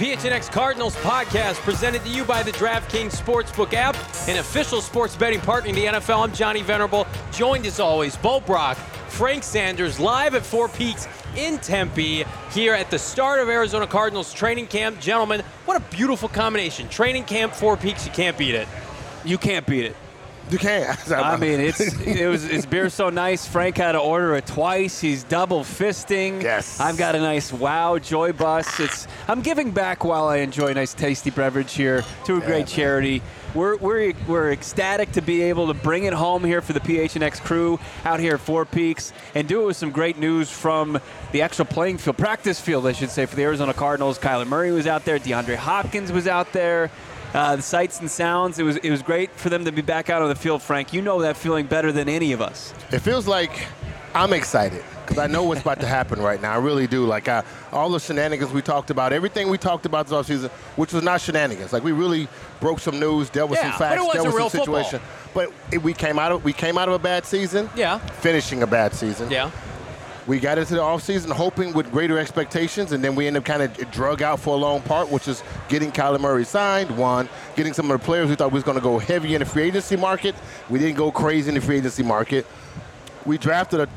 PHNX Cardinals podcast presented to you by the DraftKings Sportsbook app, an official sports betting partner in the NFL. I'm Johnny Venerable, joined as always, Bo Brack, Frank Sanders, live at Four Peaks in Tempe here at the start of Arizona Cardinals training camp. Gentlemen, what a beautiful combination. Training camp, Four Peaks, you can't beat it. You can't beat it. You can't. I mean, it's it was it's beer so nice. Frank had to order it twice. He's double fisting. Yes. I've got a nice Wow Joy Bus. It's I'm giving back while I enjoy a nice tasty beverage here to a great man. charity. We're, we're, we're ecstatic to be able to bring it home here for the PHNX crew out here at Four Peaks and do it with some great news from the actual playing field, practice field, I should say, for the Arizona Cardinals. Kyler Murray was out there, DeAndre Hopkins was out there. Uh, the sights and sounds. It was it was great for them to be back out on the field, Frank. You know that feeling better than any of us. It feels like I'm excited because I know what's about to happen right now. I really do. Like I, all the shenanigans we talked about, everything we talked about this offseason, which was not shenanigans. Like we really broke some news, dealt with Yeah, some facts, dealt with some football. situation. But it, we came out of we came out of a bad season. Yeah. Finishing a bad season. Yeah. We got into the offseason hoping with greater expectations, and then we ended up kind of drug out for a long part, which is getting Kyler Murray signed, one, getting some of the players we thought was going to go heavy in the free agency market. We didn't go crazy in the free agency market. We drafted a,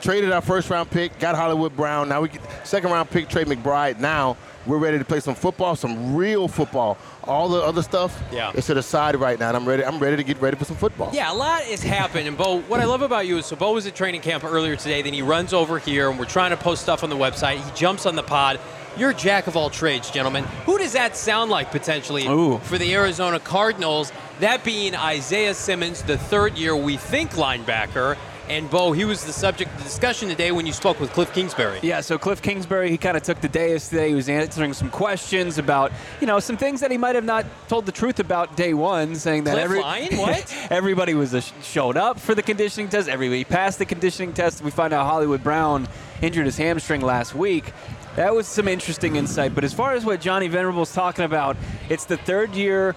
traded our first round pick, got Hollywood Brown. Now we get second round pick, Trey McBride. Now we're ready to play some football, some real football. All the other stuff Yeah. is to the side right now, and I'm ready. I'm ready to get ready for some football. Yeah, a lot has happened. And Bo, what I love about you is so Bo was at training camp earlier today. Then he runs over here, and we're trying to post stuff on the website. He jumps on the pod. You're a jack of all trades, gentlemen. Who does that sound like potentially Ooh. for the Arizona Cardinals? That being Isaiah Simmons, the third year we think linebacker. And Bo, he was the subject of discussion today when you spoke with Kliff Kingsbury. Yeah, so Kliff Kingsbury, he kind of took the dais today. He was answering some questions about, you know, some things that he might have not told the truth about day one, saying that every everybody was uh, showed up for the conditioning test. Everybody passed the conditioning test. We find out Hollywood Brown injured his hamstring last week. That was some interesting insight. But as far as what Johnny Venerable's talking about, it's the third year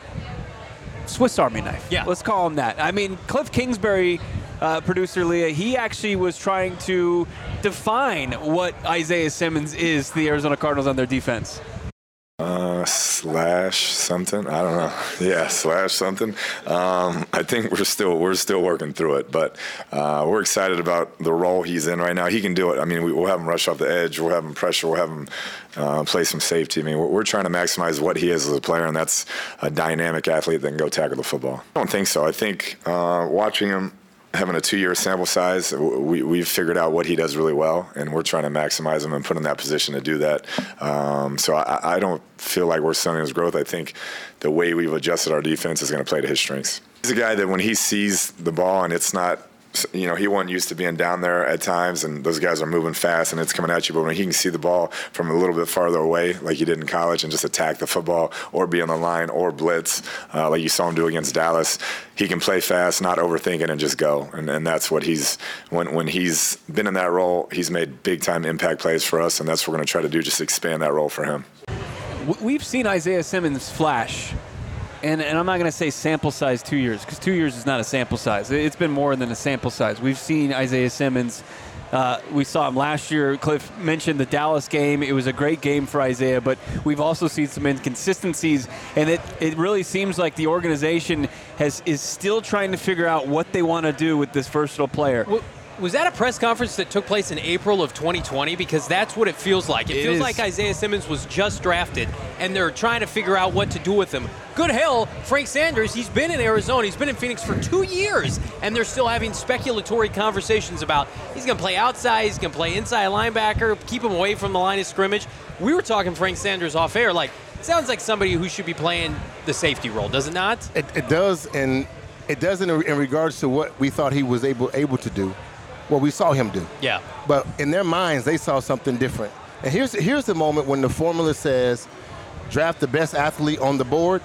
Swiss Army knife. Yeah. Let's call him that. I mean, Kliff Kingsbury, uh, producer Leah, he actually was trying to define what Isaiah Simmons is to the Arizona Cardinals on their defense. Uh, slash something. I don't know. Yeah, slash something. Um, I think we're still we're still working through it, but uh, we're excited about the role he's in right now. He can do it. I mean, we, we'll have him rush off the edge. We'll have him pressure. We'll have him uh, play some safety. I mean, we're, we're trying to maximize what he is as a player, and that's a dynamic athlete that can go tackle the football. I don't think so. I think uh, watching him having a two-year sample size, we, we've figured out what he does really well, and we're trying to maximize him and put him in that position to do that. Um, so I, I don't feel like we're stunning his growth. I think the way we've adjusted our defense is going to play to his strengths. He's a guy that when he sees the ball and it's not you know, he wasn't used to being down there at times, and those guys are moving fast and it's coming at you. But when he can see the ball from a little bit farther away, like he did in college, and just attack the football or be on the line or blitz, uh, like you saw him do against Dallas, he can play fast, not overthinking, and just go. And, and that's what he's, when, when he's been in that role, he's made big time impact plays for us, and that's what we're going to try to do, just expand that role for him. We've seen Isaiah Simmons flash, and, and I'm not going to say sample size two years because two years is not a sample size. It's been more than a sample size. We've seen Isaiah Simmons. Uh, we saw him last year. Kliff mentioned the Dallas game. It was a great game for Isaiah, but we've also seen some inconsistencies, and it, it really seems like the organization has is still trying to figure out what they want to do with this versatile player. W- Was that a press conference that took place in April of 2020? Because that's what it feels like. It, It feels is. like Isaiah Simmons was just drafted, and they're trying to figure out what to do with him. Good hell, Frank Sanders, he's been in Arizona, he's been in Phoenix for two years, and they're still having speculatory conversations about he's going to play outside, he's going to play inside linebacker, keep him away from the line of scrimmage. We were talking Frank Sanders off air, like, sounds like somebody who should be playing the safety role, does it not? It, it does, and it does in, in regards to what we thought he was able able to do, what we saw him do. Yeah. But in their minds, they saw something different. And here's here's the moment when the formula says, draft the best athlete on the board,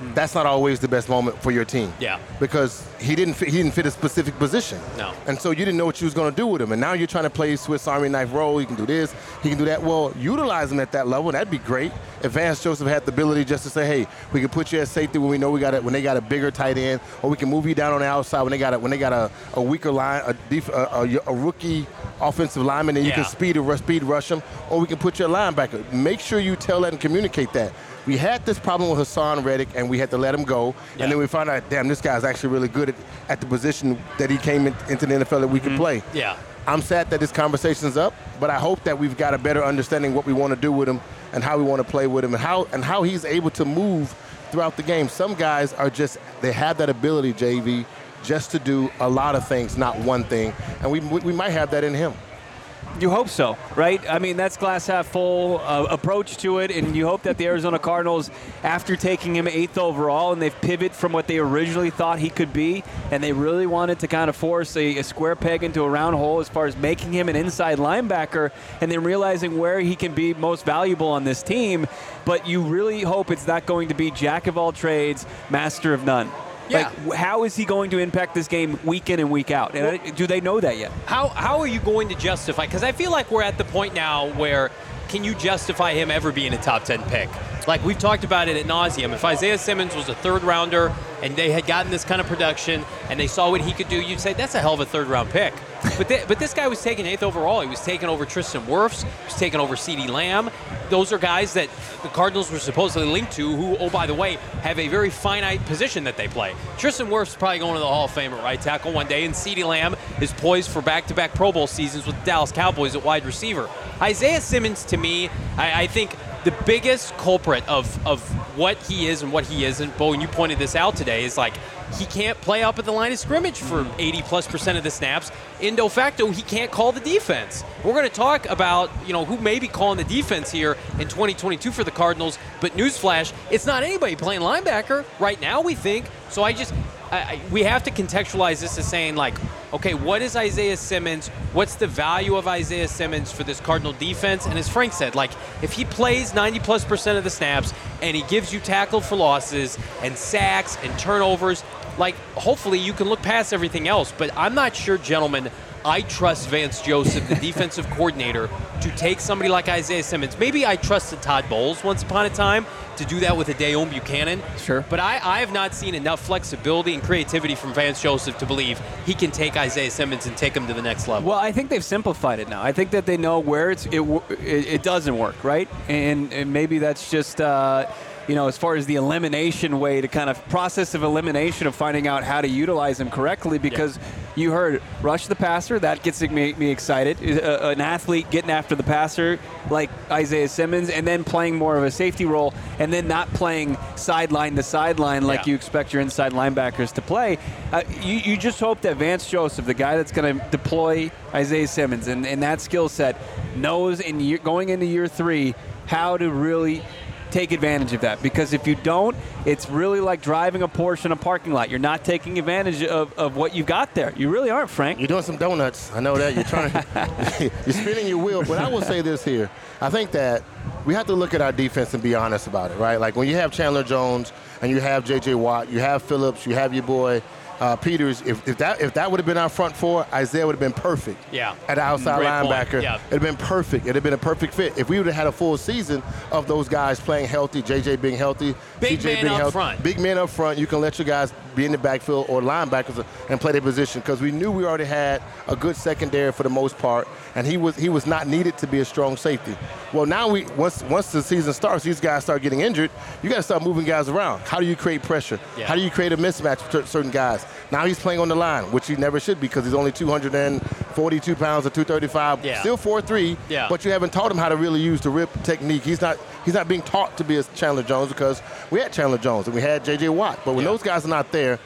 Mm. that's not always the best moment for your team. Yeah. Because he didn't fit, he didn't fit a specific position. No. And so you didn't know what you was going to do with him. And now you're trying to play Swiss Army knife role. He can do this, he can do that. Well, utilize him at that level. That'd be great. If Vance Joseph had the ability just to say, hey, we can put you at safety when we know we got it when they got a bigger tight end, or we can move you down on the outside when they got a, when they got a, a weaker line, a, def, a, a, a rookie offensive lineman, and you can speed or speed rush him, or we can put you a linebacker. Make sure you tell that and communicate that. We had this problem with Haason Reddick, and we had to let him go. Yeah. And then we found out, damn, this guy's actually really good at, at the position that he came in, into the NFL that we Mm-hmm. can play. Yeah. I'm sad that this conversation's up, but I hope that we've got a better understanding what we want to do with him and how we want to play with him and how and how he's able to move throughout the game. Some guys are just they have that ability, JV, just to do a lot of things, not one thing, and we we might have that in him. You hope so, right? I mean, that's glass half full uh, approach to it, and you hope that the Arizona Cardinals, after taking him eighth overall, and they've pivoted from what they originally thought he could be, and they really wanted to kind of force a, a square peg into a round hole as far as making him an inside linebacker, and then realizing where he can be most valuable on this team. But you really hope it's not going to be jack of all trades, master of none. Yeah. Like, how is he going to impact this game week in and week out? And I- do they know that yet? How how are you going to justify? Because I feel like we're at the point now where can you justify him ever being a top ten pick? Like we've talked about it at nauseum. If Isaiah Simmons was a third rounder and they had gotten this kind of production and they saw what he could do, you'd say that's a hell of a third round pick. But th- but this guy was taken eighth overall. He was taken over Tristan Wirfs. He was taken over CeeDee Lamb. Those are guys that the Cardinals were supposedly linked to, who, oh by the way, have a very finite position that they play. Tristan Wirfs probably going to the Hall of Fame at right tackle one day, and CeeDee Lamb is poised for back-to-back Pro Bowl seasons with the Dallas Cowboys at wide receiver. Isaiah Simmons, to me, I, I think the biggest culprit of, of what he is and what he isn't, Bo, and you pointed this out today, is like he can't play up at the line of scrimmage for 80 plus percent of the snaps. In de facto, he can't call the defense. We're going to talk about you know who may be calling the defense here in 2022 for the Cardinals, but newsflash, it's not anybody playing linebacker right now. We think so. I just I, I- we have to contextualize this as saying like, okay, what is Isaiah Simmons? What's the value of Isaiah Simmons for this Cardinal defense? And as Frank said, like if he plays 90 plus percent of the snaps and he gives you tackle for losses and sacks and turnovers, like hopefully you can look past everything else. But I'm not sure, gentlemen. I trust Vance Joseph, the defensive coordinator, to take somebody like Isaiah Simmons. Maybe I trusted Todd Bowles once upon a time to do that with a Deone Bucannon. Sure. But I, I have not seen enough flexibility and creativity from Vance Joseph to believe he can take Isaiah Simmons and take him to the next level. Well, I think they've simplified it now. I think that they know where it's it it, it doesn't work, right? And, and maybe that's just uh, you know as far as the elimination way to kind of process of elimination of finding out how to utilize him correctly. Because you heard rush the passer, that gets me, me excited. Uh, an athlete getting after the passer like Isaiah Simmons, and then playing more of a safety role, and then not playing sideline to sideline like Yeah. you expect your inside linebackers to play. Uh, you, you just hope that Vance Joseph, the guy that's going to deploy Isaiah Simmons and, and that skill set, knows in year, going into year three how to really take advantage of that. Because if you don't, it's really like driving a Porsche in a parking lot. You're not taking advantage of, of what you've got there. You really aren't, Frank. You're doing some donuts. I know that. You're trying. you're spinning your wheel. But I will say this here. I think that we have to look at our defense and be honest about it, right? Like when you have Chandler Jones and you have J.J. Watt, you have Phillips, you have your boy uh, Peters. If, if that if that would have been our front four, Isaiah would have been perfect. Yeah. At outside Great point. linebacker, Yeah. it'd have been perfect. It'd have been a perfect fit. If we would have had a full season of those guys playing healthy, JJ being healthy, Big CJ man being up healthy, front. big men up front, you can let your guys be in the backfield or linebackers and play their position because we knew we already had a good secondary for the most part, and he was he was not needed to be a strong safety. Well, now we once once the season starts, these guys start getting injured. You got to start moving guys around. How do you create pressure? Yeah. How do you create a mismatch with certain guys? Now he's playing on the line, which he never should because he's only 242 pounds or 235. Yeah. Still 4'3", Yeah. but you haven't taught him how to really use the rip technique. He's not he's not being taught to be a Chandler Jones because we had Chandler Jones and we had J.J. Watt. But when Yeah. those guys are not there,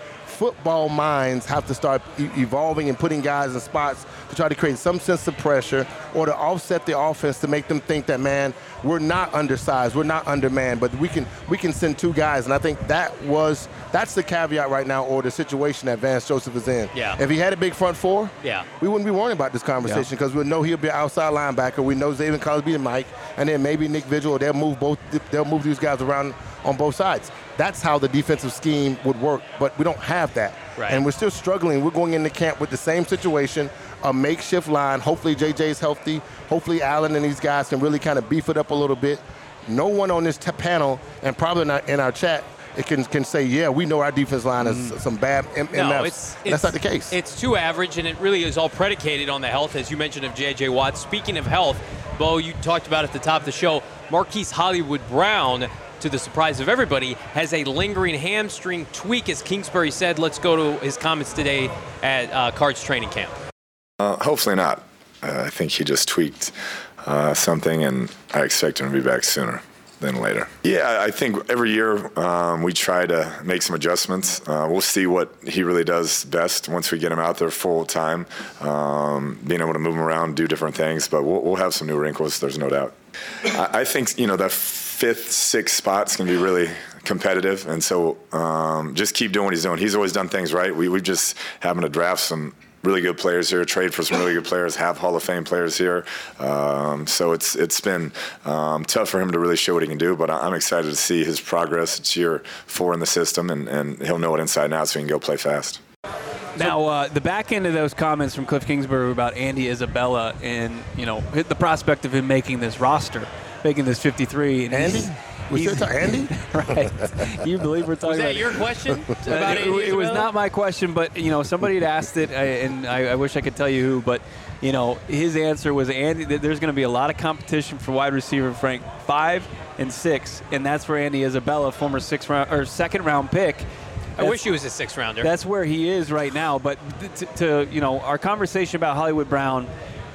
football minds have to start e- evolving and putting guys in spots to try to create some sense of pressure or to offset the offense to make them think that man we're not undersized, we're not undermanned, but we can we can send two guys. And I think that was that's the caveat right now or the situation that Vance Joseph is in. Yeah. If he had a big front four, Yeah. we wouldn't be worrying about this conversation because we know he'll be an outside linebacker. We know Zaven Collins be the Mike, and then maybe Nick Vigil. They'll move both. They'll move these guys around on both sides. That's how the defensive scheme would work. But we don't have that. Right. And we're still struggling. We're going into camp with the same situation, a makeshift line. Hopefully JJ's healthy. Hopefully Allen and these guys can really kind of beef it up a little bit. No one on this t- panel, and probably not in our chat, it can, can say, yeah, we know our defense line is some bad M- Mm. No, MFs. it's, That's it's not the case. It's too average, and it really is all predicated on the health, as you mentioned, of J.J. Watt. Speaking of health, Bo, you talked about at the top of the show, Marquise Hollywood Brown, to the surprise of everybody, has a lingering hamstring tweak, as Kingsbury said. Let's go to his comments today at uh, Cards training camp. Uh, hopefully not. Uh, I think he just tweaked uh, something, and I expect him to be back sooner than later. Yeah, I think every year um, we try to make some adjustments. Uh, we'll see what he really does best once we get him out there full time, um, being able to move him around, do different things. But we'll, we'll have some new wrinkles. There's no doubt. I, think you know that fifth, sixth spot's to be really competitive, and so um, just keep doing what he's doing. He's always done things right. We we just happen to draft some really good players here, trade for some really good players, have Hall of Fame players here. Um, so it's it's been um, tough for him to really show what he can do, but I'm excited to see his progress. It's year four in the system, and, and he'll know it inside and out, so he can go play fast. Now, uh, the back end of those comments from Kliff Kingsbury about Andy Isabella and you know hit the prospect of him making this roster, making this 53. And Andy? he's- We he's- still talk Andy? right. You believe we're talking Was that about your question Uh, about it, Andy it was not my question, but you know somebody had asked it, I, and I, I wish I could tell you who, but you know his answer was Andy. There's going to be a lot of competition for wide receiver Frank five and six, and that's where Andy Isabella, former six round or second round pick. I wish he was a six rounder. that's where he is right now. But to, to you know, our conversation about Hollywood Brown,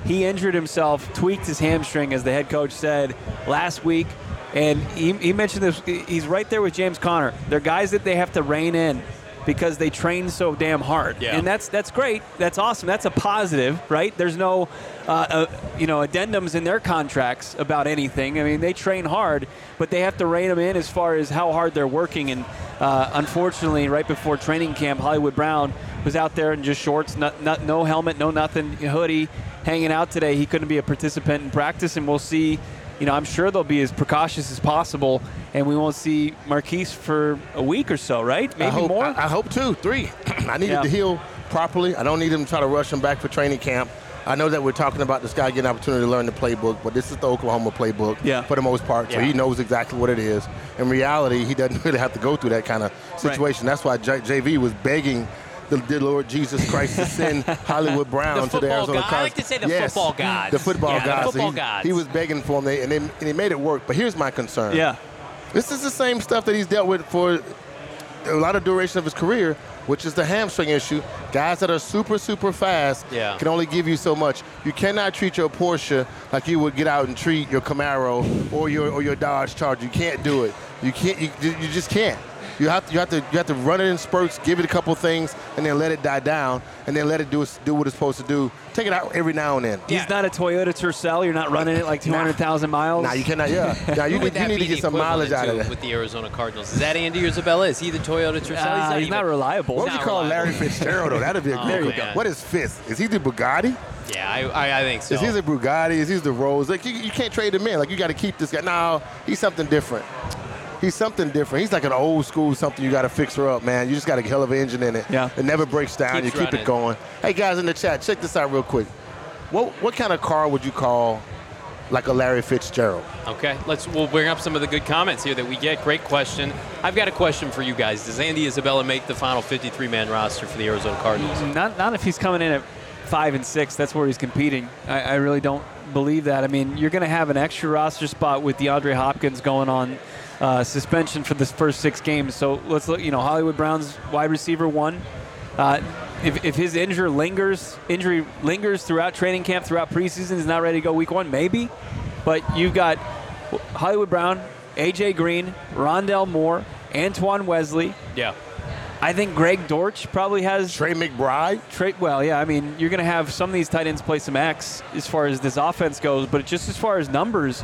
he injured himself, tweaked his hamstring, as the head coach said last week. And he, he mentioned this. He's right there with James Conner. They're guys that they have to rein in because they train so damn hard. Yeah. And that's that's great. That's awesome. That's a positive, right? There's no, uh, uh, you know, addendums in their contracts about anything. I mean, they train hard, but they have to rein them in as far as how hard they're working. And uh, unfortunately, right before training camp, Hollywood Brown was out there in just shorts, not, not, no helmet, no nothing, hoodie, hanging out today. He couldn't be a participant in practice, and we'll see. You know, I'm sure they'll be as precautious as possible, and we won't see Marquise for a week or so, right? Maybe I hope, more. I, I hope two, three. I need Yeah. him to heal properly. I don't need him to try to rush him back for training camp. I know that we're talking about this guy getting an opportunity to learn the playbook, but this is the Oklahoma playbook Yeah. for the most part, so Yeah. he knows exactly what it is. In reality, he doesn't really have to go through that kind of situation. That's why J- JV was begging the, the Lord Jesus Christ to send Hollywood Brown The to the football Arizona god. I Cardinals. like to say the Yes, football gods. The football Yeah, the gods. football he, gods. he was begging for him, they, and, they, and he made it work. But here's my concern. yeah. This is the same stuff that he's dealt with for a lot of duration of his career, which is the hamstring issue. Guys that are super, super fast Yeah. can only give you so much. You cannot treat your Porsche like you would get out and treat your Camaro or your or your Dodge Charger. You can't do it. You can't. You, you just can't. You have to. You have to. You have to run it in spurts, give it a couple things, and then let it die down, and then let it do do what it's supposed to do. Take it out every now and then. Yeah. He's not a Toyota Tercel. You're not running it like 200,000 miles. Nah, you cannot. Yeah. Now you need, you need be to get some mileage out of to that. with the Arizona Cardinals. Is that Andy Isabella? Is he the Toyota Tercel? Uh, he's not even- reliable. What would you call reliable. Larry Fitzgerald? though? That'd be a Oh, good man. What is fifth? Is he the Bugatti? Yeah, I, I, I think so. Is he the Bugatti? Is he the Rolls? Like you, you can't trade him in. Like you got to keep this guy. No, he's something different. He's something different. He's like an old school something you got to fix her up, man. You just got a hell of an engine in it. Yeah. It never breaks down. Keeps you keep running. it going. Hey guys in the chat, check this out real quick. What what kind of car would you call like a Larry Fitzgerald? Okay, let's we'll bring up some of the good comments here that we get. Great question. I've got a question for you guys. Does Andy Isabella make the final 53-man roster for the Arizona Cardinals? Not, not if he's coming in at five and six. That's where he's competing. I, I really don't believe that. I mean, you're going to have an extra roster spot with DeAndre Hopkins going on uh, suspension for the first six games. So let's look. You know, Hollywood Brown's wide receiver one. Uh, if, if his injury lingers, injury lingers throughout training camp, throughout preseason, is not ready to go week one, maybe. But you've got Hollywood Brown, AJ Green, Rondale Moore, Antoine Wesley. Yeah. I think Greg Dortch probably has Trey McBride? Trey, well, yeah. I mean, you're going to have some of these tight ends play some X as far as this offense goes, but just as far as numbers,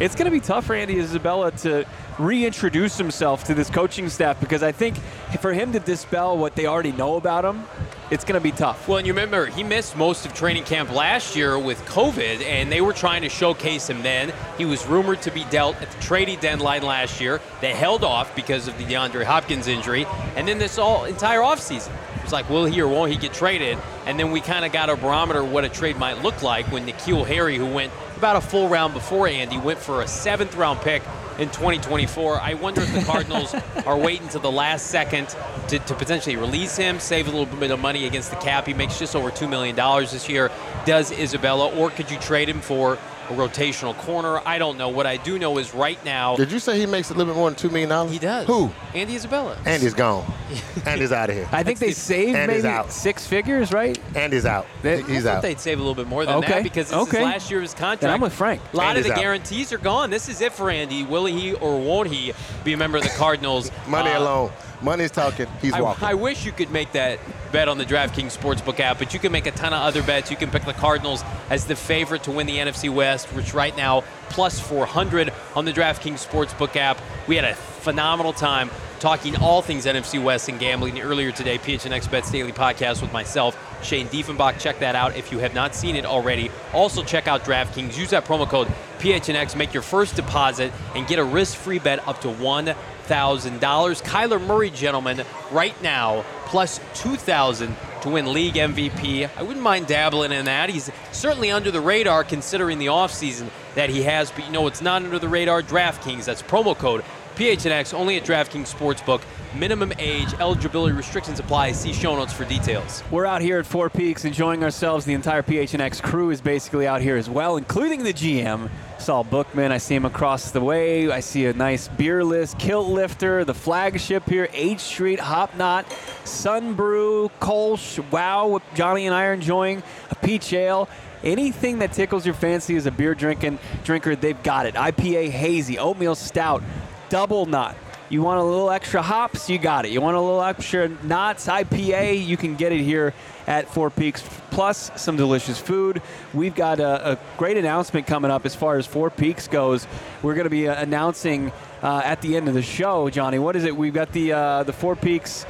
it's going to be tough for Andy Isabella to reintroduce himself to this coaching staff because I think for him to dispel what they already know about him it's going to be tough. Well, and you remember he missed most of training camp last year with COVID, and they were trying to showcase him then. He was rumored to be dealt at the trading deadline last year. They held off because of the DeAndre Hopkins injury, and then this all entire offseason. It was like, will he or won't he get traded? And then we kind of got a barometer of what a trade might look like when N'Keal Harry, who went about a full round before Andy, went for a seventh round pick in 2024. I wonder if the Cardinals are waiting to the last second to, to, potentially release him, save a little bit of money against the cap. He makes just over $2 million this year. Does Isabella, or could you trade him for a rotational corner. I don't know. What I do know is right now. Did you say he makes a little bit more than two million dollars? He does. Who? Andy Isabella. Andy's gone. Andy's out of here. I think they saved Andy's maybe out. six figures, right? Andy's out. They- He's I thought out. they'd save a little bit more than Okay. that because this Okay. is last year's contract. Then I'm with Frank. A lot Andy's of the out. guarantees are gone. This is it for Andy. Will he or won't he be a member of the Cardinals? Money Uh, alone. Money's talking. He's I, walking. I wish you could make that bet on the DraftKings Sportsbook app, but you can make a ton of other bets. You can pick the Cardinals as the favorite to win the NFC West, which right now plus 400 on the DraftKings Sportsbook app. We had a phenomenal time talking all things NFC West and gambling earlier today. PHNX Bets Daily Podcast with myself, Shane Diefenbach. Check that out if you have not seen it already. Also check out DraftKings. Use that promo code PHNX. Make your first deposit and get a risk-free bet up to one thousand dollars. Kyler Murray, gentlemen, right now plus two thousand to win league MVP. I wouldn't mind dabbling in that. He's certainly under the radar considering the offseason that he has, but you know it's not under the radar. DraftKings. That's promo code PHNX only at DraftKings Sportsbook. Minimum age, eligibility restrictions apply. See show notes for details. We're out here at Four Peaks enjoying ourselves. The entire PHNX crew is basically out here as well, including the GM, Saul Bookman. I see him across the way. I see a nice beer list, Kilt Lifter, the flagship here, 8th Street, Hop Knot, Sunbru, Kolsch, Wow, what Johnny and I are enjoying, a peach ale. Anything that tickles your fancy as a beer drinking drinker, they've got it. IPA hazy, oatmeal stout, double knot. You want a little extra hops, you got it. You want a little extra knots, IPA, you can get it here at Four Peaks, plus some delicious food. We've got a, a great announcement coming up as far as Four Peaks goes. We're going to be uh, announcing uh, at the end of the show, Johnny. What is it? We've got the uh, the Four Peaks.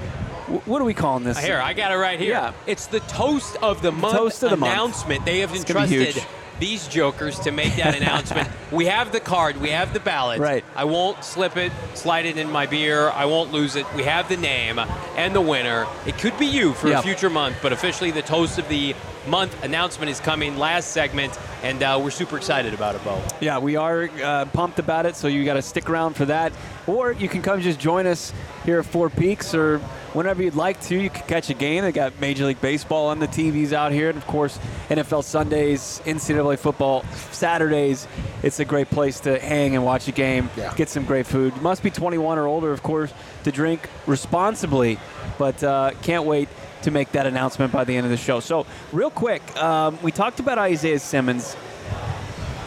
What are we calling this? Here, I got it right here. Yeah. It's the toast of the month toast of the month. announcement. They have It's entrusted huge. These jokers to make that announcement. we have the card, we have the ballot. Right. I won't slip it, slide it in my beer. I won't lose it. We have the name and the winner. It could be you for Yeah. a future month, but officially the toast of the month announcement is coming last segment, and uh, we're super excited about it, Bo. Yeah, we are uh, pumped about it, so you got to stick around for that. Or you can come just join us here at Four Peaks, or whenever you'd like to. You can catch a game. They got Major League Baseball on the TVs out here, and of course, NFL Sundays, NCAA football Saturdays. It's a great place to hang and watch a game, Yeah. get some great food. You must be 21 or older, of course, to drink responsibly, but uh, can't wait to make that announcement by the end of the show. So, real quick, um, we talked about Isaiah Simmons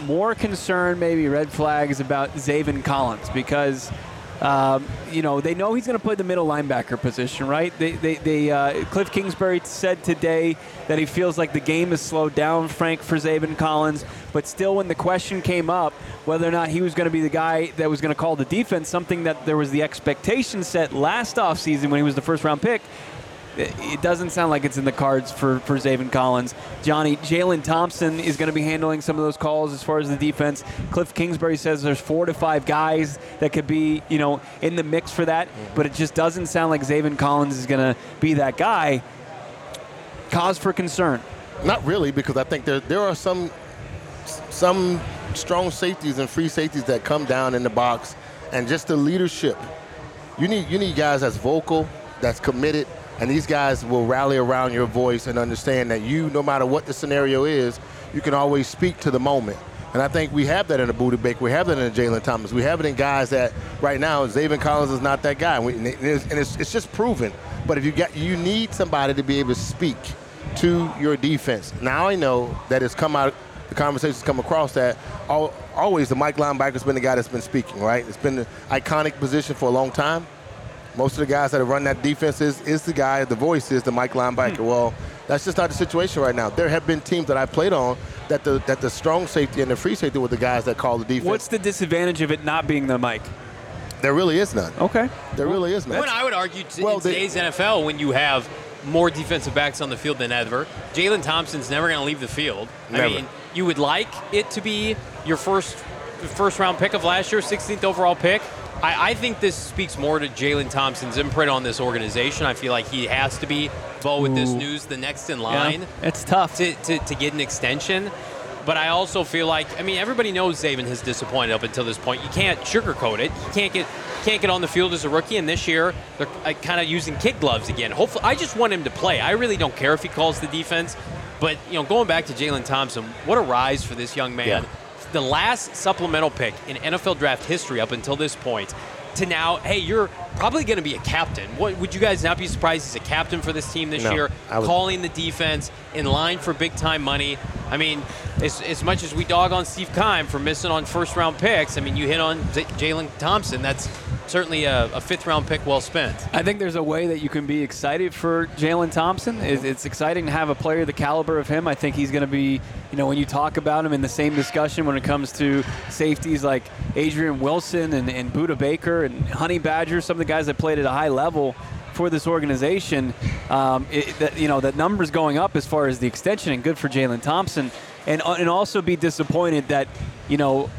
more concern, maybe red flags about Zaven Collins because, um, you know, they know he's going to play the middle linebacker position, right? They, they, they uh, Kliff Kingsbury said today that he feels like the game has slowed down, Frank, for Zaven Collins. But still, when the question came up whether or not he was going to be the guy that was going to call the defense, something that there was the expectation set last offseason when he was the first round pick, it doesn't sound like it's in the cards for, for Zaven Collins. Johnny, Jalen Thompson is going to be handling some of those calls as far as the defense. Kliff Kingsbury says there's four to five guys that could be, you know, in the mix for that, mm-hmm. but it just doesn't sound like Zaven Collins is going to be that guy. Cause for concern. Not really, because I think there there are some some strong safeties and free safeties that come down in the box, and just the leadership. You need you need guys that's vocal, that's committed, and these guys will rally around your voice and understand that you, no matter what the scenario is, you can always speak to the moment. And I think we have that in a Budda Baker. We have that in a Jalen Thomas. We have it in guys that right now, Zaven Collins is not that guy. And, it's, and it's, it's just proven. But if you got, you need somebody to be able to speak to your defense. Now I know that it's come out, the conversations come across that al always the Mike linebacker's been the guy that's been speaking, right? It's been the iconic position for a long time. Most of the guys that have run that defense is, is the guy, the voice is the Mike linebacker. Hmm. Well, that's just not the situation right now. There have been teams that I've played on that the that the strong safety and the free safety were the guys that call the defense. What's the disadvantage of it not being the mic? There really is none. Okay. There really is none. When I would argue t- Well, in they- today's NFL, when you have more defensive backs on the field than ever, Jalen Thompson's never going to leave the field. I mean, you would like it to be your first first round pick of last year, 16th overall pick. I, I think this speaks more to Jalen Thompson's imprint on this organization. I feel like he has to be, Bo, with this news, the next in line Yeah, it's tough. to, to, to get an extension. But I also feel like I mean everybody knows Zaven has disappointed up until this point. You can't sugarcoat it. You can't get can't get on the field as a rookie. And this year they're uh, kind of using kid gloves again. Hopefully, I just want him to play. I really don't care if he calls the defense. But you know, going back to Jalen Thompson, what a rise for this young man. Yeah. The last supplemental pick in NFL draft history up until this point. To now, hey, you're probably going to be a captain. What would you guys not be surprised he's a captain for this team this No, year? Calling the defense in line for big time money. I mean, as, as much as we dog on Steve Keim for missing on first round picks, I mean, you hit on Jalen Thompson. That's certainly a, a fifth round pick well spent. I think there's a way that you can be excited for Jalen Thompson. It's, it's exciting to have a player the caliber of him. I think he's going to be, you know, when you talk about him in the same discussion when it comes to safeties like Adrian Wilson and, and Budda Baker and Honey Badger, some of the guys that played at a high level for this organization. Um, it, that, you know, that number's going up as far as the extension, and good for Jalen Thompson. And, uh, and also be disappointed that, you know,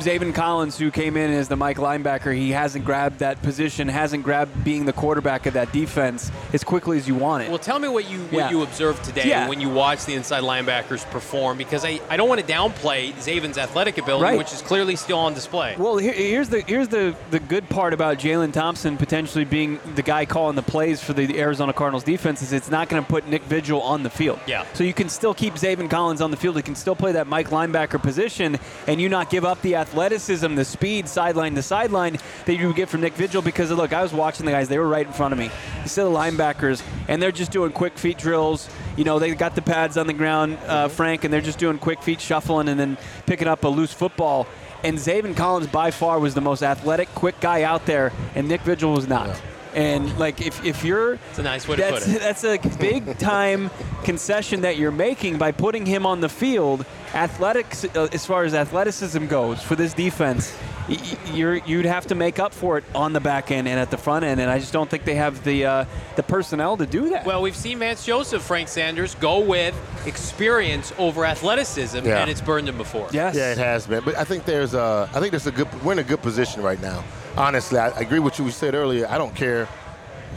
Zaven Collins, who came in as the Mike linebacker, he hasn't grabbed that position, hasn't grabbed being the quarterback of that defense as quickly as you want it. Well, tell me what you what Yeah. you observed today Yeah. when you watched the inside linebackers perform, because I, I don't want to downplay Zaven's athletic ability, Right. which is clearly still on display. Well, here, here's the here's the the good part about Jalen Thompson potentially being the guy calling the plays for the Arizona Cardinals defense is it's not going to put Nick Vigil on the field. Yeah. So you can still keep Zaven Collins on the field. He can still play that Mike linebacker position, and you not give up the athleticism, the speed, sideline to sideline that you would get from Nick Vigil. Because look, I was watching the guys; they were right in front of me. You see the linebackers, and they're just doing quick feet drills. You know, they got the pads on the ground, uh, Frank, and they're just doing quick feet shuffling and then picking up a loose football. And Zaven Collins by far was the most athletic, quick guy out there, and Nick Vigil was not. And like if, if you're It's a nice way to put it. That's a big time concession that you're making by putting him on the field. Athletics, uh, as far as athleticism goes, for this defense, y- y- you're, you'd have to make up for it on the back end and at the front end, and I just don't think they have the uh, the personnel to do that. Well, we've seen Vance Joseph, Frank Sanders, go with experience over athleticism, Yeah. and it's burned him before. yes, Yeah, it has been. But I think there's a, I think there's a good, we're in a good position right now. Honestly, I agree with you said earlier. I don't care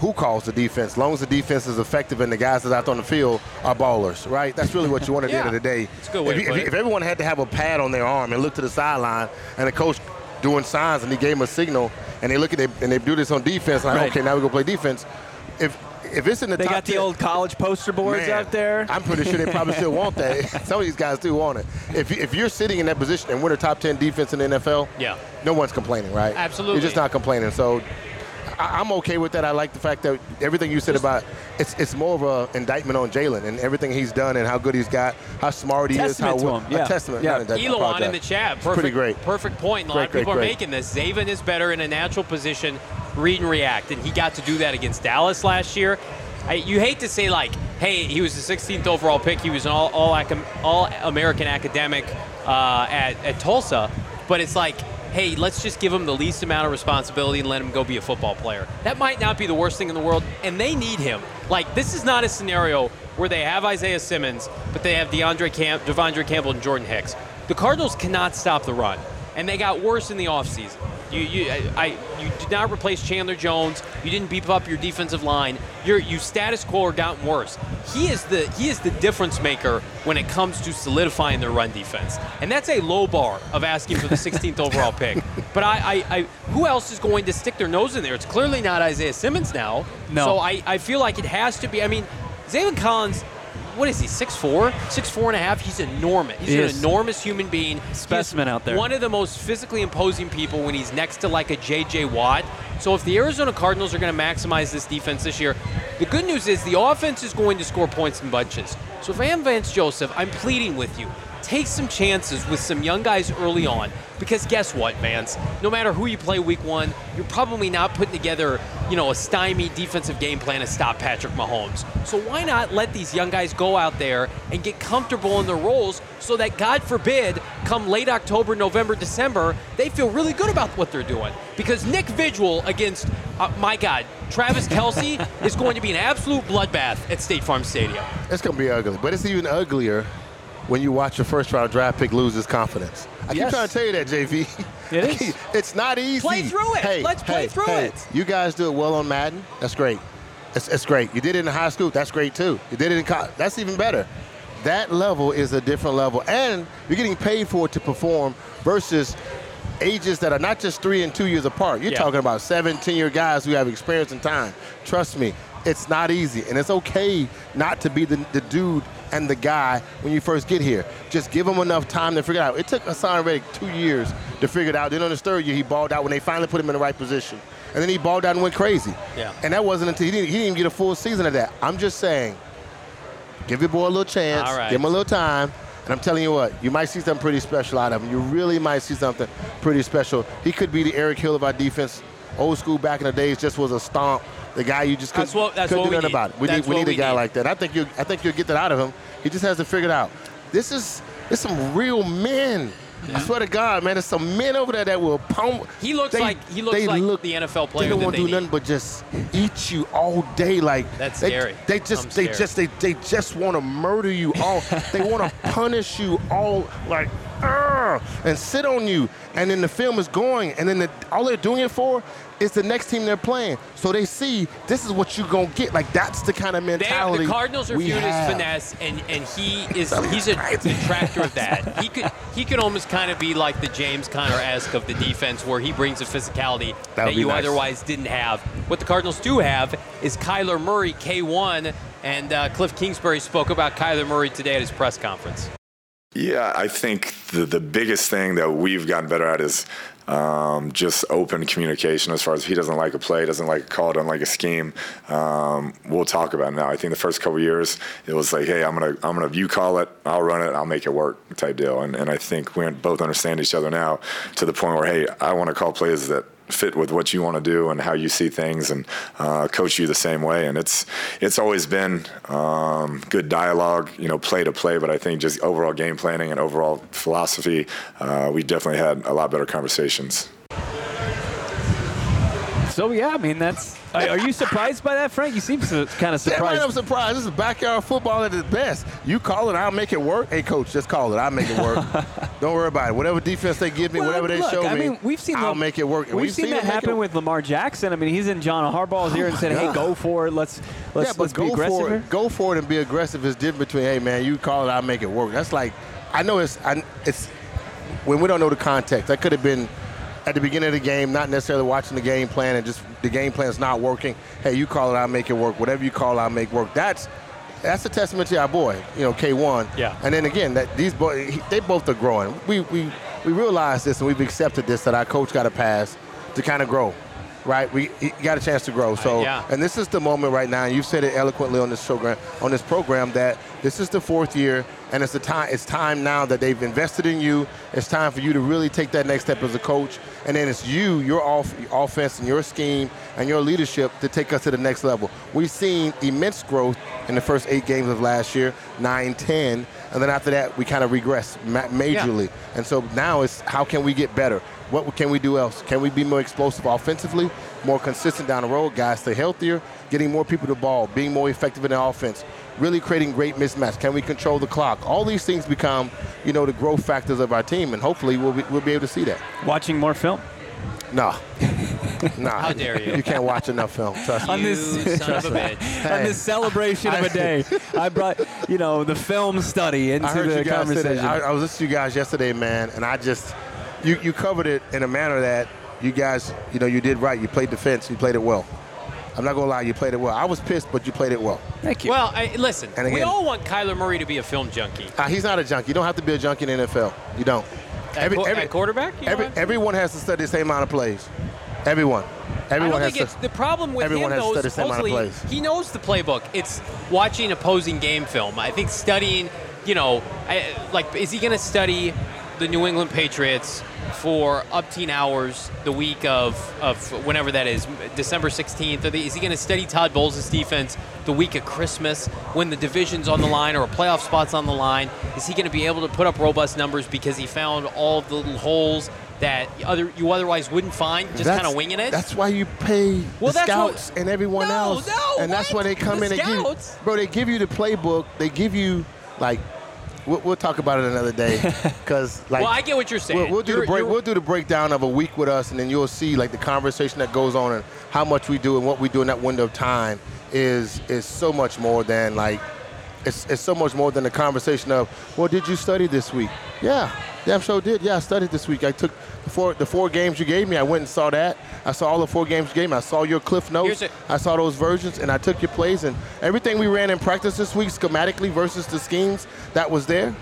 who calls the defense, as long as the defense is effective and the guys that are out on the field are ballers, right? That's really what you want at the end of the day. It's a good way if, to you- if, if everyone had to have a pad on their arm and look to the sideline, and the coach doing signs and he gave them a signal, and they look at it and they do this on defense, like Right. okay, now we go play defense. If if it's in the they top got the 10 old college poster boards Man, out there. I'm pretty sure they probably still want that. Some of these guys do want it. If, you- if you're sitting in that position and we're the top 10 defense in the NFL, Yeah. no one's complaining, right? Absolutely. You're just not complaining. So I, I'm okay with that. I like the fact that everything you said about it's it's more of an indictment on Jalen and everything he's done and how good he's got, how smart he Testament is, to how him, a yeah. testament. Yeah. not indictment, I Elon in the chat. Perfect, pretty great. Perfect point. And a lot of people great, are great. making this. Zaven is better in a natural position, read and react, and he got to do that against Dallas last year. I, you hate to say like, hey, he was the 16th overall pick. He was an all all, acam- all American academic uh, at at Tulsa, but it's like. Hey, let's just give him the least amount of responsibility and let him go be a football player. That might not be the worst thing in the world, and they need him. Like, this is not a scenario where they have Isaiah Simmons, but they have DeAndre Camp, Devondre Campbell, and Jordan Hicks. The Cardinals cannot stop the run, and they got worse in the offseason. You, you, I, I, you did not replace Chandler Jones. You didn't beef up your defensive line. You're, you status quo or gotten worse. He is the he is the difference maker when it comes to solidifying their run defense, and that's a low bar of asking for the 16th overall pick. But I, I, I, who else is going to stick their nose in there? It's clearly not Isaiah Simmons now. No. So I, I feel like it has to be. I mean, Zaven Collins. What is he? 6'4"? 6'4 and a half? He's enormous. He's He an enormous human being. Specimen out there. One of the most physically imposing people when he's next to like a J.J. Watt. So if the Arizona Cardinals are going to maximize this defense this year, the good news is the offense is going to score points in bunches. So if I am Vance Joseph, I'm pleading with you. Take some chances with some young guys early on because guess what, Vance? No matter who you play week one, you're probably not putting together, you know, a stymied defensive game plan to stop Patrick Mahomes. So why not let these young guys go out there and get comfortable in their roles so that, God forbid, come late October, November, December, they feel really good about what they're doing. Because Nick Vigil against, uh, my God, Travis Kelce is going to be an absolute bloodbath at State Farm Stadium. It's going to be ugly, but it's even uglier when you watch your first round draft pick lose his confidence. I Yes. keep trying to tell you that, JV. It is. it's not easy. Play through it. Hey, Let's play hey, through hey, it. You guys do it well on Madden. That's great. It's, it's great. You did it in high school. That's great too. You did it in college. That's even better. That level is a different level, and you're getting paid for it to perform versus ages that are not just three and two years apart. You're Yeah. talking about 17 year guys who have experience and time. Trust me, it's not easy, and it's okay not to be the, the dude and the guy when you first get here. Just give them enough time to figure it out. It took Haason Reddick two years to figure it out. Then on his third year, he balled out when they finally put him in the right position. And then he balled out and went crazy. Yeah. And that wasn't until he didn't, he didn't even get a full season of that. I'm just saying, give your boy a little chance, right. give him a little time. And I'm telling you what, you might see something pretty special out of him. You really might see something pretty special. He could be the Eric Hill of our defense. Old school back in the days just was a stomp. The guy you just couldn't, That's what- that's couldn't do nothing about it. We That's need we need a guy need. like that. I think you I think you'll get that out of him. He just has to figure it out. This is this some real men. I swear to God, man, there's some men over there that will pump. He looks they- like he looks they like look- the NFL They player don't want to do need. nothing but just eat you all day. Like That's they, scary. They just I'm they scared. just they, they just want to murder you all. they want to punish you all like And sit on you. And then the film is going, and then the, all they're doing it for is the next team they're playing. So they see this is what you're gonna get. Like that's the kind of They, mentality. the Cardinals are viewed as finesse, and, and he is he's a detractor of that. He could he could almost kind of be like the James Conner-esque of the defense, where he brings a physicality That that, you nice. otherwise didn't have. What the Cardinals do have is Kyler Murray, K1, and uh, Kliff Kingsbury spoke about Kyler Murray today at his press conference. Yeah, I think the, the biggest thing that we've gotten better at is um, just open communication as far as if he doesn't like a play, doesn't like a call, doesn't like a scheme. Um, we'll talk about it now. I think the first couple years it was like, hey, I'm gonna I'm gonna you call it, I'll run it, I'll make it work type deal. And and I think we both understand each other now to the point where hey, I want to call plays that fit with what you want to do and how you see things and uh, coach you the same way. And it's it's always been um, good dialogue you know play to play but I think just overall game planning and overall philosophy uh, we definitely had a lot better conversations So yeah, I mean that's. Are, you surprised by that, Frank? You seem so, kind of Damn right, surprised. I'm surprised. This is backyard football at its best. You call it, I'll make it work. Hey, coach, just call it. I'll make it work. Don't worry about it. Whatever defense they give me, Well, whatever they show I me, mean, we've seen I'll make it work. And We've, seen, it that happen with Lamar Jackson. I mean, he's in John Harbaugh's oh, ear and said, God. "Hey, go for it. Let's let's yeah, let's go be aggressive for it. Go for it and be aggressive is different between, hey man, you call it, I'll make it work. That's like, I know it's, I, it's when we don't know the context. That could have been at the beginning of the game, not necessarily watching the game plan and just the game plan is not working. Hey, you call it, I'll make it work. Whatever you call, it, I'll make work. That's that's a testament to our boy, you know, K1. Yeah. And then again, that these boys, he- they both are growing. We we we realize this and we've accepted this that our coach got a pass to kind of grow. Right, we he got a chance to grow. So, yeah. and this is the moment right now. And you've said it eloquently on this program, on this program, that this is the fourth year, and it's the time. It's time now that they've invested in you. It's time for you to really take that next step as a coach, and then it's you, your off, offense, and your scheme, and your leadership to take us to the next level. We've seen immense growth in the first eight games of last year, 9, 10, and then after that we kind of regress ma- majorly. And so now it's how can we get better? What can we do else? Can we be more explosive offensively, more consistent down the road? Guys stay healthier, getting more people the ball, being more effective in the offense, really creating great mismatch. Can we control the clock? All these things become, you know, the growth factors of our team, and hopefully we'll be, we'll be able to see that. Watching more film. No. nah. How dare you. You can't watch enough film. Trust me. On this- You son of a bitch. On this celebration of a day, I brought you know the film study into I heard the you guys conversation. that. I, I was listening to you guys yesterday, man, and I just you you covered it in a manner that you guys, you know, you did right. You played defense. You played it well. I'm not gonna lie, you played it well. I was pissed, but you played it well. Thank you. Well, I, listen, And we all want Kyler Murray to be a film junkie. Uh, he's not a junkie. You don't have to be a junkie in the NFL. You don't. At, qu- at quarterback, you every, don't have to? everyone has to study the same amount of plays. Everyone. Everyone I don't has think to- it's the problem with everyone him. has to though, study is the same amount of supposedly plays. he knows the playbook. It's watching opposing game film. I think studying, you know, I, like is he going to study the New England Patriots for up upteen hours the week of, of whenever that is, December 16th? Or the, is he going to study Todd Bowles' defense the week of Christmas when the division's on the line or a playoff spot's on the line? Is he going to be able to put up robust numbers because he found all the little holes that other you otherwise wouldn't find just kind of winging it? That's why you pay Well, the that's what- scouts and everyone No, else. no, and that's why they come The in and give bro. They give you the playbook. They give you like. We'll, we'll talk about it another day, because like. well, I get what you're saying. We'll, we'll do You're- the break. We'll do the breakdown of a week with us, and then you'll see like the conversation that goes on and how much we do and what we do in that window of time is is so much more than like it's, it's so much more than the conversation of well, did you study this week? Yeah, damn sure did. Yeah, I studied this week. I took the four the four games you gave me. I went and saw that. I saw all the four games you gave me. I saw your cliff notes. Here's a- I saw those versions, and I took your plays and everything we ran in practice this week schematically versus the schemes that was there.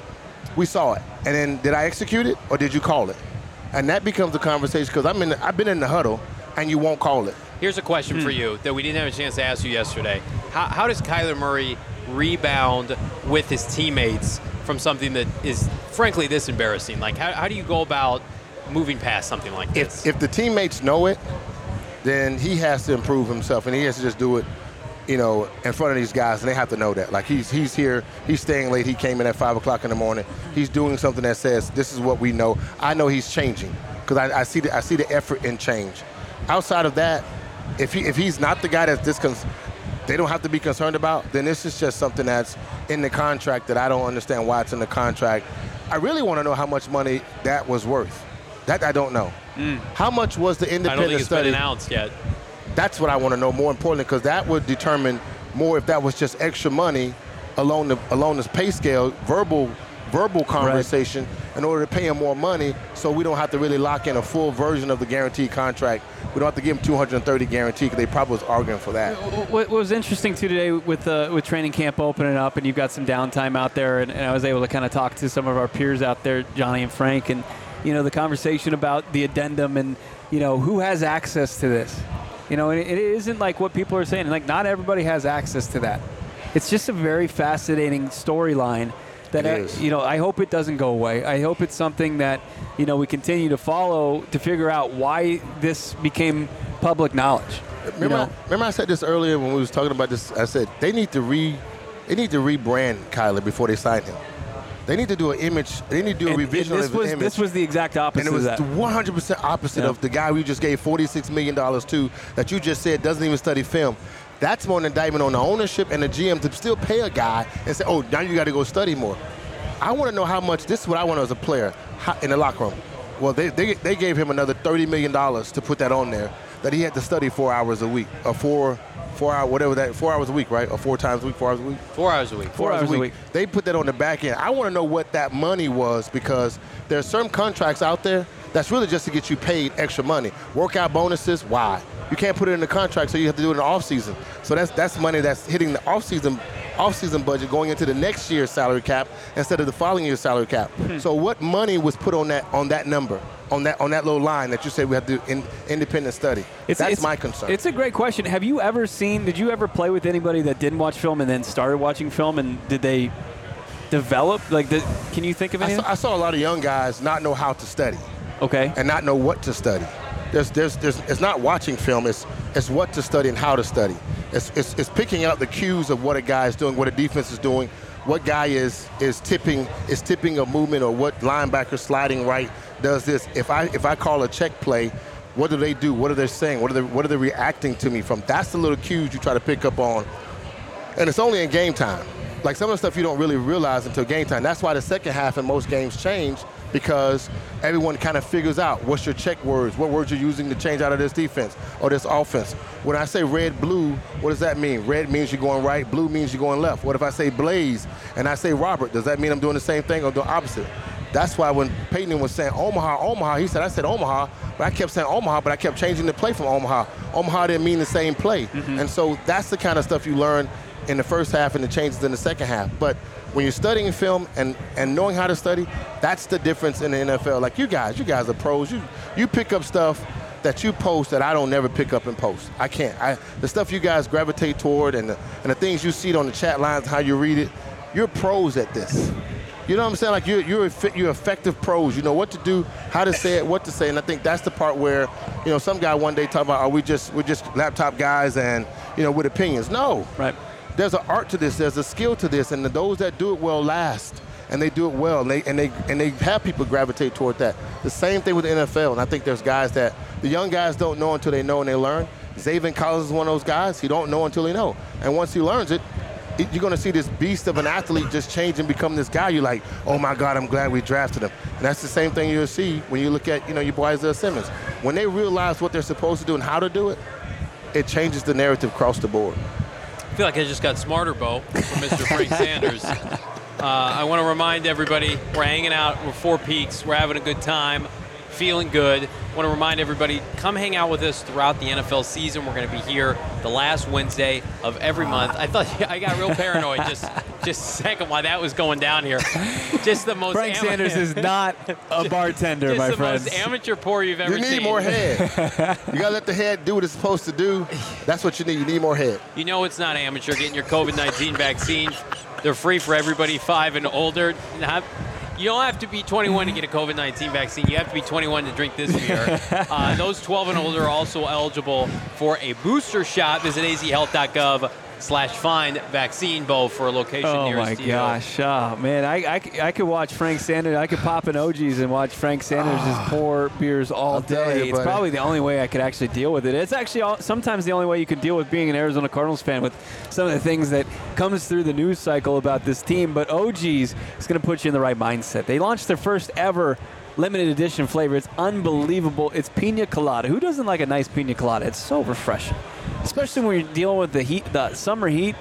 We saw it, and then did I execute it or did you call it? And that becomes the conversation because I'm in. The, I've been in the huddle, and you won't call it. Here's a question Hmm. for you that we didn't have a chance to ask you yesterday. How, how does Kyler Murray rebound with his teammates from something that is, frankly, this embarrassing? Like, how, how do you go about moving past something like this? if, if the teammates know it, then he has to improve himself, and he has to just do it, you know, in front of these guys, and they have to know that. Like he's he's here, he's staying late. He came in at five o'clock in the morning. He's doing something that says this is what we know. I know he's changing because I, I see the I see the effort in change. Outside of that, if he if he's not the guy that's discon- they don't have to be concerned about, then this is just something that's in the contract that I don't understand why it's in the contract. I really want to know how much money that was worth. That I don't know. Hmm. How much was the I don't independent think it's study? been announced yet. That's what I want to know more importantly because that would determine more if that was just extra money along the along this pay scale, verbal verbal conversation in order to pay him more money so we don't have to really lock in a full version of the guaranteed contract. We don't have to give him 230 guarantee because they probably was arguing for that. What was interesting too today with uh, with training camp opening up, and you've got some downtime out there, and, and I was able to kind of talk to some of our peers out there, Johnny and Frank, and you know the conversation about the addendum and you know who has access to this. You know, it isn't like what people are saying. Like not everybody has access to that. It's just a very fascinating storyline that I, is. you know I hope it doesn't go away. I hope it's something that you know we continue to follow to figure out why this became public knowledge. You Remember, know? I, remember I said this earlier when we was talking about this. I said they need to re, they need to rebrand Kyler before they sign him. They need to do an image. They need to do a And- revision and of this his was image. this was the exact opposite and it was of that. 100% opposite Yeah. of the guy we just gave $46 million to that you just said doesn't even study film. That's more an indictment on the ownership and the GM to still pay a guy and say, oh, now you got to go study more. I want to know how much, this is what I want as a player how, in the locker room. Well, they, they, they gave him another $30 million to put that on there, that he had to study four hours a week, or four, four hour, whatever that, four hours a week, right? Or four times a week, four hours a week? Four hours a week. Four hours a week. They put that on the back end. I want to know what that money was because there's certain contracts out there that's really just to get you paid extra money. Workout bonuses, why? You can't put it in the contract, so you have to do it in the off season. So that's that's money that's hitting the off season off season budget going into the next year's salary cap instead of the following year's salary cap. Hmm. So what money was put on that on that number? On that on that little line that you said we have to do in, independent study. that's my concern. It's a great question. Have you ever seen? Did you ever play with anybody that didn't watch film and then started watching film? And did they develop? Like, the, can you think of I saw, I saw a lot of young guys not know how to study. okay. and not know what to study. There's, there's, there's, it's not watching film, it's, it's what to study and how to study. It's, it's, it's picking out the cues of what a guy is doing, what a defense is doing, what guy is, is tipping is tipping a movement or what linebacker sliding right does this. If I, if I call a check play, what do they do? What are they saying? What are they, what are they reacting to me from? That's the little cues you try to pick up on. And it's only in game time. Like some of the stuff you don't really realize until game time. That's why the second half in most games change because everyone kind of figures out what's your check words, what words you're using to change out of this defense or this offense. When I say red, blue, what does that mean? Red means you're going right, blue means you're going left. What if I say blaze and I say Robert? Does that mean I'm doing the same thing or the opposite? That's why when Peyton was saying Omaha, Omaha, he said, I said Omaha, but I kept saying Omaha, but I kept changing the play from Omaha. Omaha didn't mean the same play. Mm-hmm. And so that's the kind of stuff you learn in the first half and the changes in the second half. But when you're studying film and, and knowing how to study, that's the difference in the NFL. Like you guys, you guys are pros. You you pick up stuff that you post that I don't never pick up and post. I can't. I, the stuff you guys gravitate toward and the, and the things you see on the chat lines, how you read it, you're pros at this. You know what I'm saying? Like you're you're you're effective pros. You know what to do, how to say it, what to say, and I think that's the part where, you know, some guy one day talk about, are we just we're just laptop guys and you know with opinions? No. Right. There's an art to this. There's a skill to this, and those that do it well last and they do it well, and they and they and they have people gravitate toward that. The same thing with the NFL, and I think there's guys that the young guys don't know until they know and they learn. Zaven Collins is one of those guys. He don't know until he know, and once he learns it, it you're going to see this beast of an athlete just change and become this guy. You're like, oh my God, I'm glad we drafted him. And that's the same thing you'll see when you look at you know your boy Isaiah Simmons. When they realize what they're supposed to do and how to do it, it changes the narrative across the board. I feel like I just got smarter, Bo, from Mr. Frank Sanders. Uh, I want to remind everybody we're hanging out. We're Four Peaks. We're having a good time, feeling good. Want to remind everybody come hang out with us throughout the NFL season. We're going to be here the last Wednesday of every month. I thought I got real paranoid just just a second while that was going down here. Just the most. Frank ama- Sanders is not a bartender, just my the friends. most amateur pour you've ever seen. You need seen. more head. you gotta let the head do what it's supposed to do. That's what you need. You need more head. You know it's not amateur getting your COVID 19 vaccine. They're free for everybody five and older. Not- You don't have to be 21 to get a COVID 19 vaccine. You have to be 21 to drink this beer. Uh, those 12 and older are also eligible for a booster shot. Visit azhealth.gov slash find vaccine bow for a location Oh nearest my to you. gosh! Oh man, I could watch Frank Sanders. I could pop in OGs and watch Frank Sanders just ah. pour beers all I'll day. you, it's buddy. probably the only way I could actually deal with it. It's actually all, sometimes the only way you could deal with being an Arizona Cardinals fan with some of the things that comes through the news cycle about this team. But OGs is going to put you in the right mindset. They launched their first ever limited edition flavor. It's unbelievable. It's pina colada. Who doesn't like a nice pina colada? It's so refreshing, especially when you're dealing with the heat, the summer heat.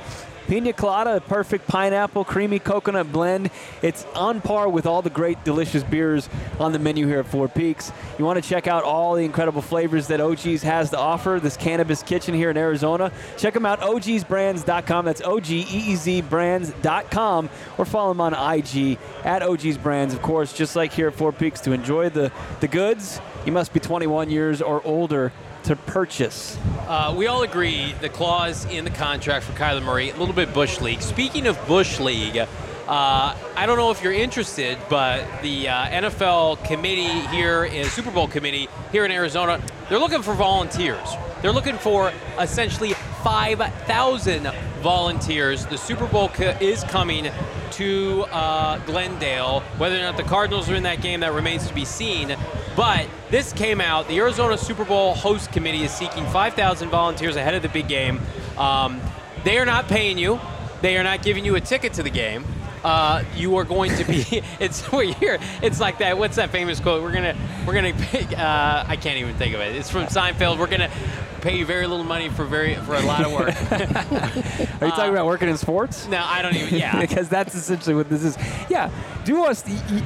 Pina colada, perfect pineapple, creamy coconut blend. It's on par with all the great, delicious beers on the menu here at Four Peaks. You want to check out all the incredible flavors that OG's has to offer, this cannabis kitchen here in Arizona. Check them out, ogsbrands.com. That's O G E E Z brands.com. Or follow them on IG at OG's Brands. Of course, just like here at Four Peaks, to enjoy the, the goods, you must be 21 years or older to purchase. Uh, we all agree the clause in the contract for Kyler Murray, a little bit Bush League. Speaking of Bush League, uh, I don't know if you're interested, but the uh, NFL committee here, in Super Bowl committee here in Arizona, they're looking for volunteers. They're looking for essentially 5,000 volunteers. The Super Bowl is coming to uh, Glendale. Whether or not the Cardinals are in that game, that remains to be seen. But this came out. The Arizona Super Bowl host committee is seeking 5,000 volunteers ahead of the big game. Um, they are not paying you. They are not giving you a ticket to the game. Uh, you are going to be. It's we're here. It's like that. What's that famous quote? We're gonna. We're gonna. Uh, I can't even think of it. It's from Seinfeld. We're gonna pay you very little money for very for a lot of work. Are you talking uh, about working in sports? no, I don't even. Yeah. because that's essentially what this is. Yeah, do us.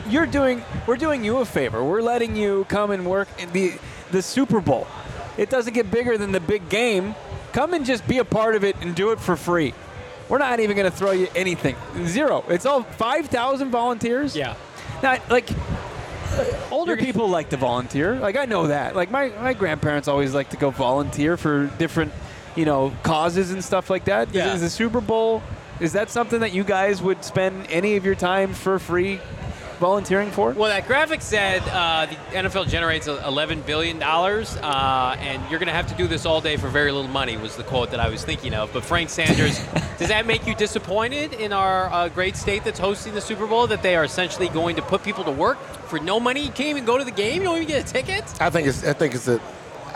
You're doing. We're doing you a favor. We're letting you come and work in the the Super Bowl. It doesn't get bigger than the big game. Come and just be a part of it and do it for free. We're not even going to throw you anything. Zero. It's all five thousand volunteers. Yeah. Now, like. Older people like to volunteer. Like I know that. Like my, my grandparents always like to go volunteer for different, you know, causes and stuff like that. Is- Yeah. is the Super Bowl is that something that you guys would spend any of your time for free volunteering for? Well, that graphic said uh, the NFL generates $11 billion, uh, and you're going to have to do this all day for very little money, was the quote that I was thinking of. But Frank Sanders, does that make you disappointed in our uh, great state that's hosting the Super Bowl that they are essentially going to put people to work for no money? You can't even go to the game? You don't even get a ticket? I think it's. I think it's a.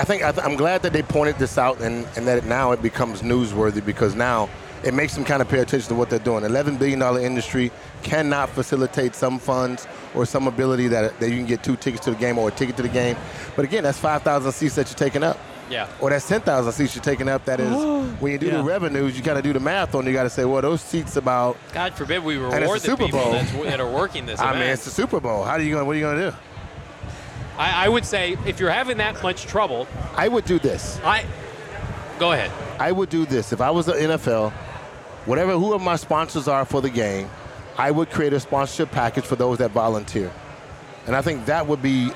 I think I th- I'm glad that they pointed this out and, and that now it becomes newsworthy because now it makes them kind of pay attention to what they're doing. 11 billion dollar industry cannot facilitate some funds or some ability that, that you can get two tickets to the game or a ticket to the game. But again, that's 5,000 seats that you're taking up. Yeah. Or that's 10,000 seats you're taking up. That is, when you do Yeah. the revenues, you got to do the math on. it. You got to say, well, those seats about. God forbid we reward the Super people Bowl. that are working this I event. mean, it's the Super Bowl. How are you going? What are you going to do? I, I would say if you're having that much trouble, I would do this. I go ahead. I would do this if I was the NFL. Whatever whoever my sponsors are for the game, I would create a sponsorship package for those that volunteer, and I think that would be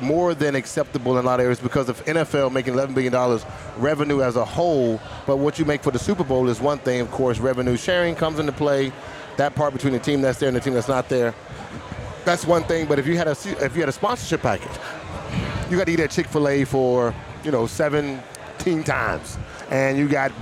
more than acceptable in a lot of areas because of NFL making $11 billion revenue as a whole. But what you make for the Super Bowl is one thing. Of course, revenue sharing comes into play. That part between the team that's there and the team that's not there. That's one thing. But if you had a if you had a sponsorship package, you got to eat at Chick Fil A for you know 17 times, and you got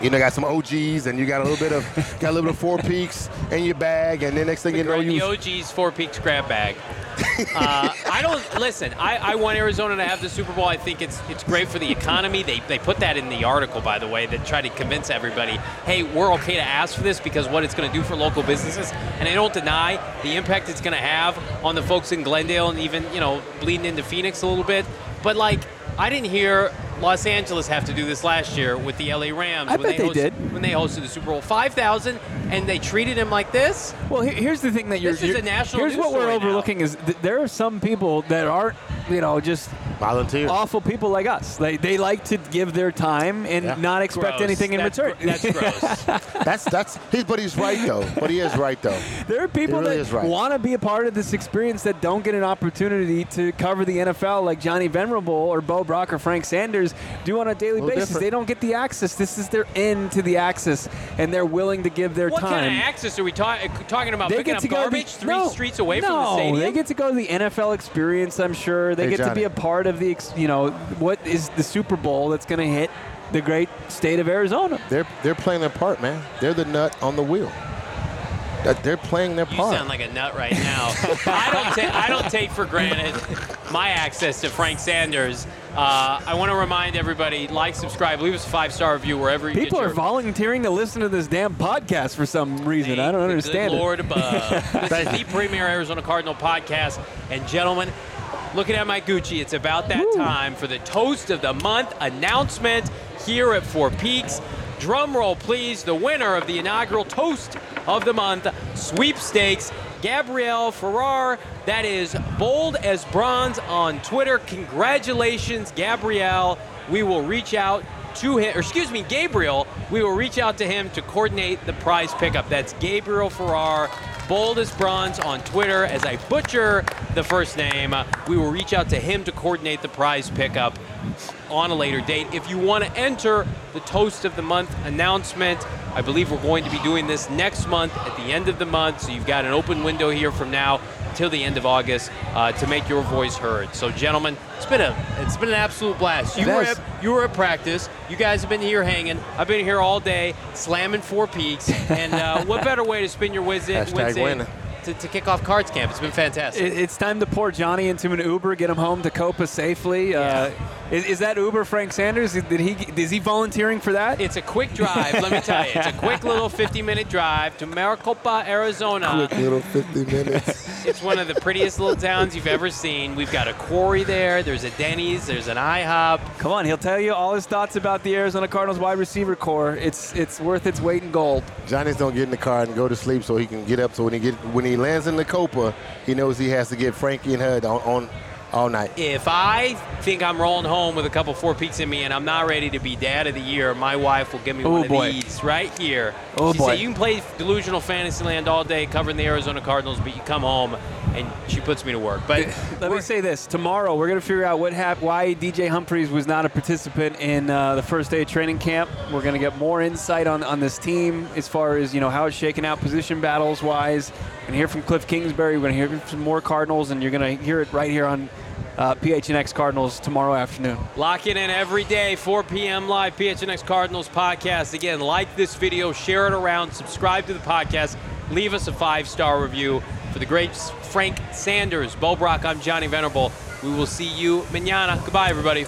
you know, got some OGs, and you got a little bit of got a little bit of Four Peaks in your bag, and then next thing the, you know, you got the OGs Four Peaks grab bag. uh, I don't listen. I, I, want Arizona to have the Super Bowl. I think it's it's great for the economy. They they put that in the article, by the way, that tried to convince everybody, hey, we're okay to ask for this because what it's going to do for local businesses. And I don't deny the impact it's going to have on the folks in Glendale and even you know bleeding into Phoenix a little bit. But like, I didn't hear Los Angeles have to do this last year with the LA Rams. I when bet they, they hosted, did. when they hosted the Super Bowl. Five thousand, and they treated him like this. Well, here's the thing that you're. This is you're- a national Here's what we're story now. overlooking is th- there are some people that aren't, you know, just volunteer. awful people like us. They they like to give their time and Yeah. not expect Gross. anything in That's return. gr- That's gross. That's that's he's but he's right though. But he is right though. There are people It really that is right. want to be a part of this experience that don't get an opportunity to cover the NFL like Johnny Venerable or Bo Brack or Frank Sanders do on a daily Little basis. different. They don't get the access. This is their end to the access, and they're willing to give their what time. kind of access are we ta- uh, talking about? they picking get up to go to garbage the, three no, streets away no, from the stadium? they get to go to the NFL experience. I'm sure they Hey, get to be a part of the, you know, what is the Super Bowl that's going to hit the great state of Arizona. They're they're playing their part, man. They're the nut on the wheel. That they're playing their You part. sound like a nut right now. I don't take I don't take for granted my access to Frank Sanders. Uh, I want to remind everybody: like, subscribe, leave us a five star review wherever you People get are your, volunteering to listen to this damn podcast for some reason. I don't the understand good it. Lord above. this is the premier Arizona Cardinal podcast. And gentlemen, looking at my Gucci, it's about that Woo. time for the toast of the month announcement here at Four Peaks. Drum roll, please. The winner of the inaugural toast of the month sweepstakes, Gabrielle Ferrar. That is bold as bronze on Twitter. Congratulations, Gabrielle. We will reach out to him, or excuse me, Gabriel. We will reach out to him to coordinate the prize pickup. That's Gabriel Farrar, bold as bronze on Twitter. As I butcher the first name, we will reach out to him to coordinate the prize pickup on a later date. If you want to enter the Toast of the Month announcement, I believe we're going to be doing this next month at the end of the month. So you've got an open window here from now till the end of August uh, to make your voice heard. So, gentlemen, it's been a it's been an absolute blast. You It were at, you were at practice. You guys have been here hanging. I've been here all day slamming four peaks. And uh, what better way to spin your Wednesday, Hashtag Wednesday winning. to, to kick off Cards Camp? It's been fantastic. It, it's time to pour Johnny into an Uber, get him home to Copa safely. Uh, is, is that Uber Frank Sanders? Did he? Is he volunteering for that? It's a quick drive, let me tell you. It's a quick little 50 minute drive to Maricopa, Arizona. Quick little 50 minutes. It's one of the prettiest little towns you've ever seen. We've got a quarry there, there's a Denny's, there's an IHOP. Come on, he'll tell you all his thoughts about the Arizona Cardinals wide receiver core. It's it's worth its weight in gold. Johnny's don't get in the car and go to sleep so he can get up. So when he get when he lands in the Copa, he knows he has to get Frankie and Hud on, on all night. If I think I'm rolling home with a couple four peaks in me and I'm not ready to be dad of the year, my wife will give me Oh, one of boy. these right here. Oh, she boy. said, you can play delusional fantasyland all day covering the Arizona Cardinals, but you come home and she puts me to work. But Let me say this: tomorrow we're going to figure out what hap- why DJ Humphries was not a participant in uh, the first day of training camp. We're going to get more insight on, on this team as far as you know how it's shaking out position battles wise. Going to hear from Kliff Kingsbury. We're going to hear from more Cardinals, and you're going to hear it right here on uh, PHNX Cardinals tomorrow afternoon. Lock it in every day, 4 p.m. live, PHNX Cardinals podcast. Again, like this video, share it around, subscribe to the podcast, leave us a five star review. For the great Frank Sanders, Bo Brack, I'm Johnny Venerable. We will see you manana. Goodbye, everybody.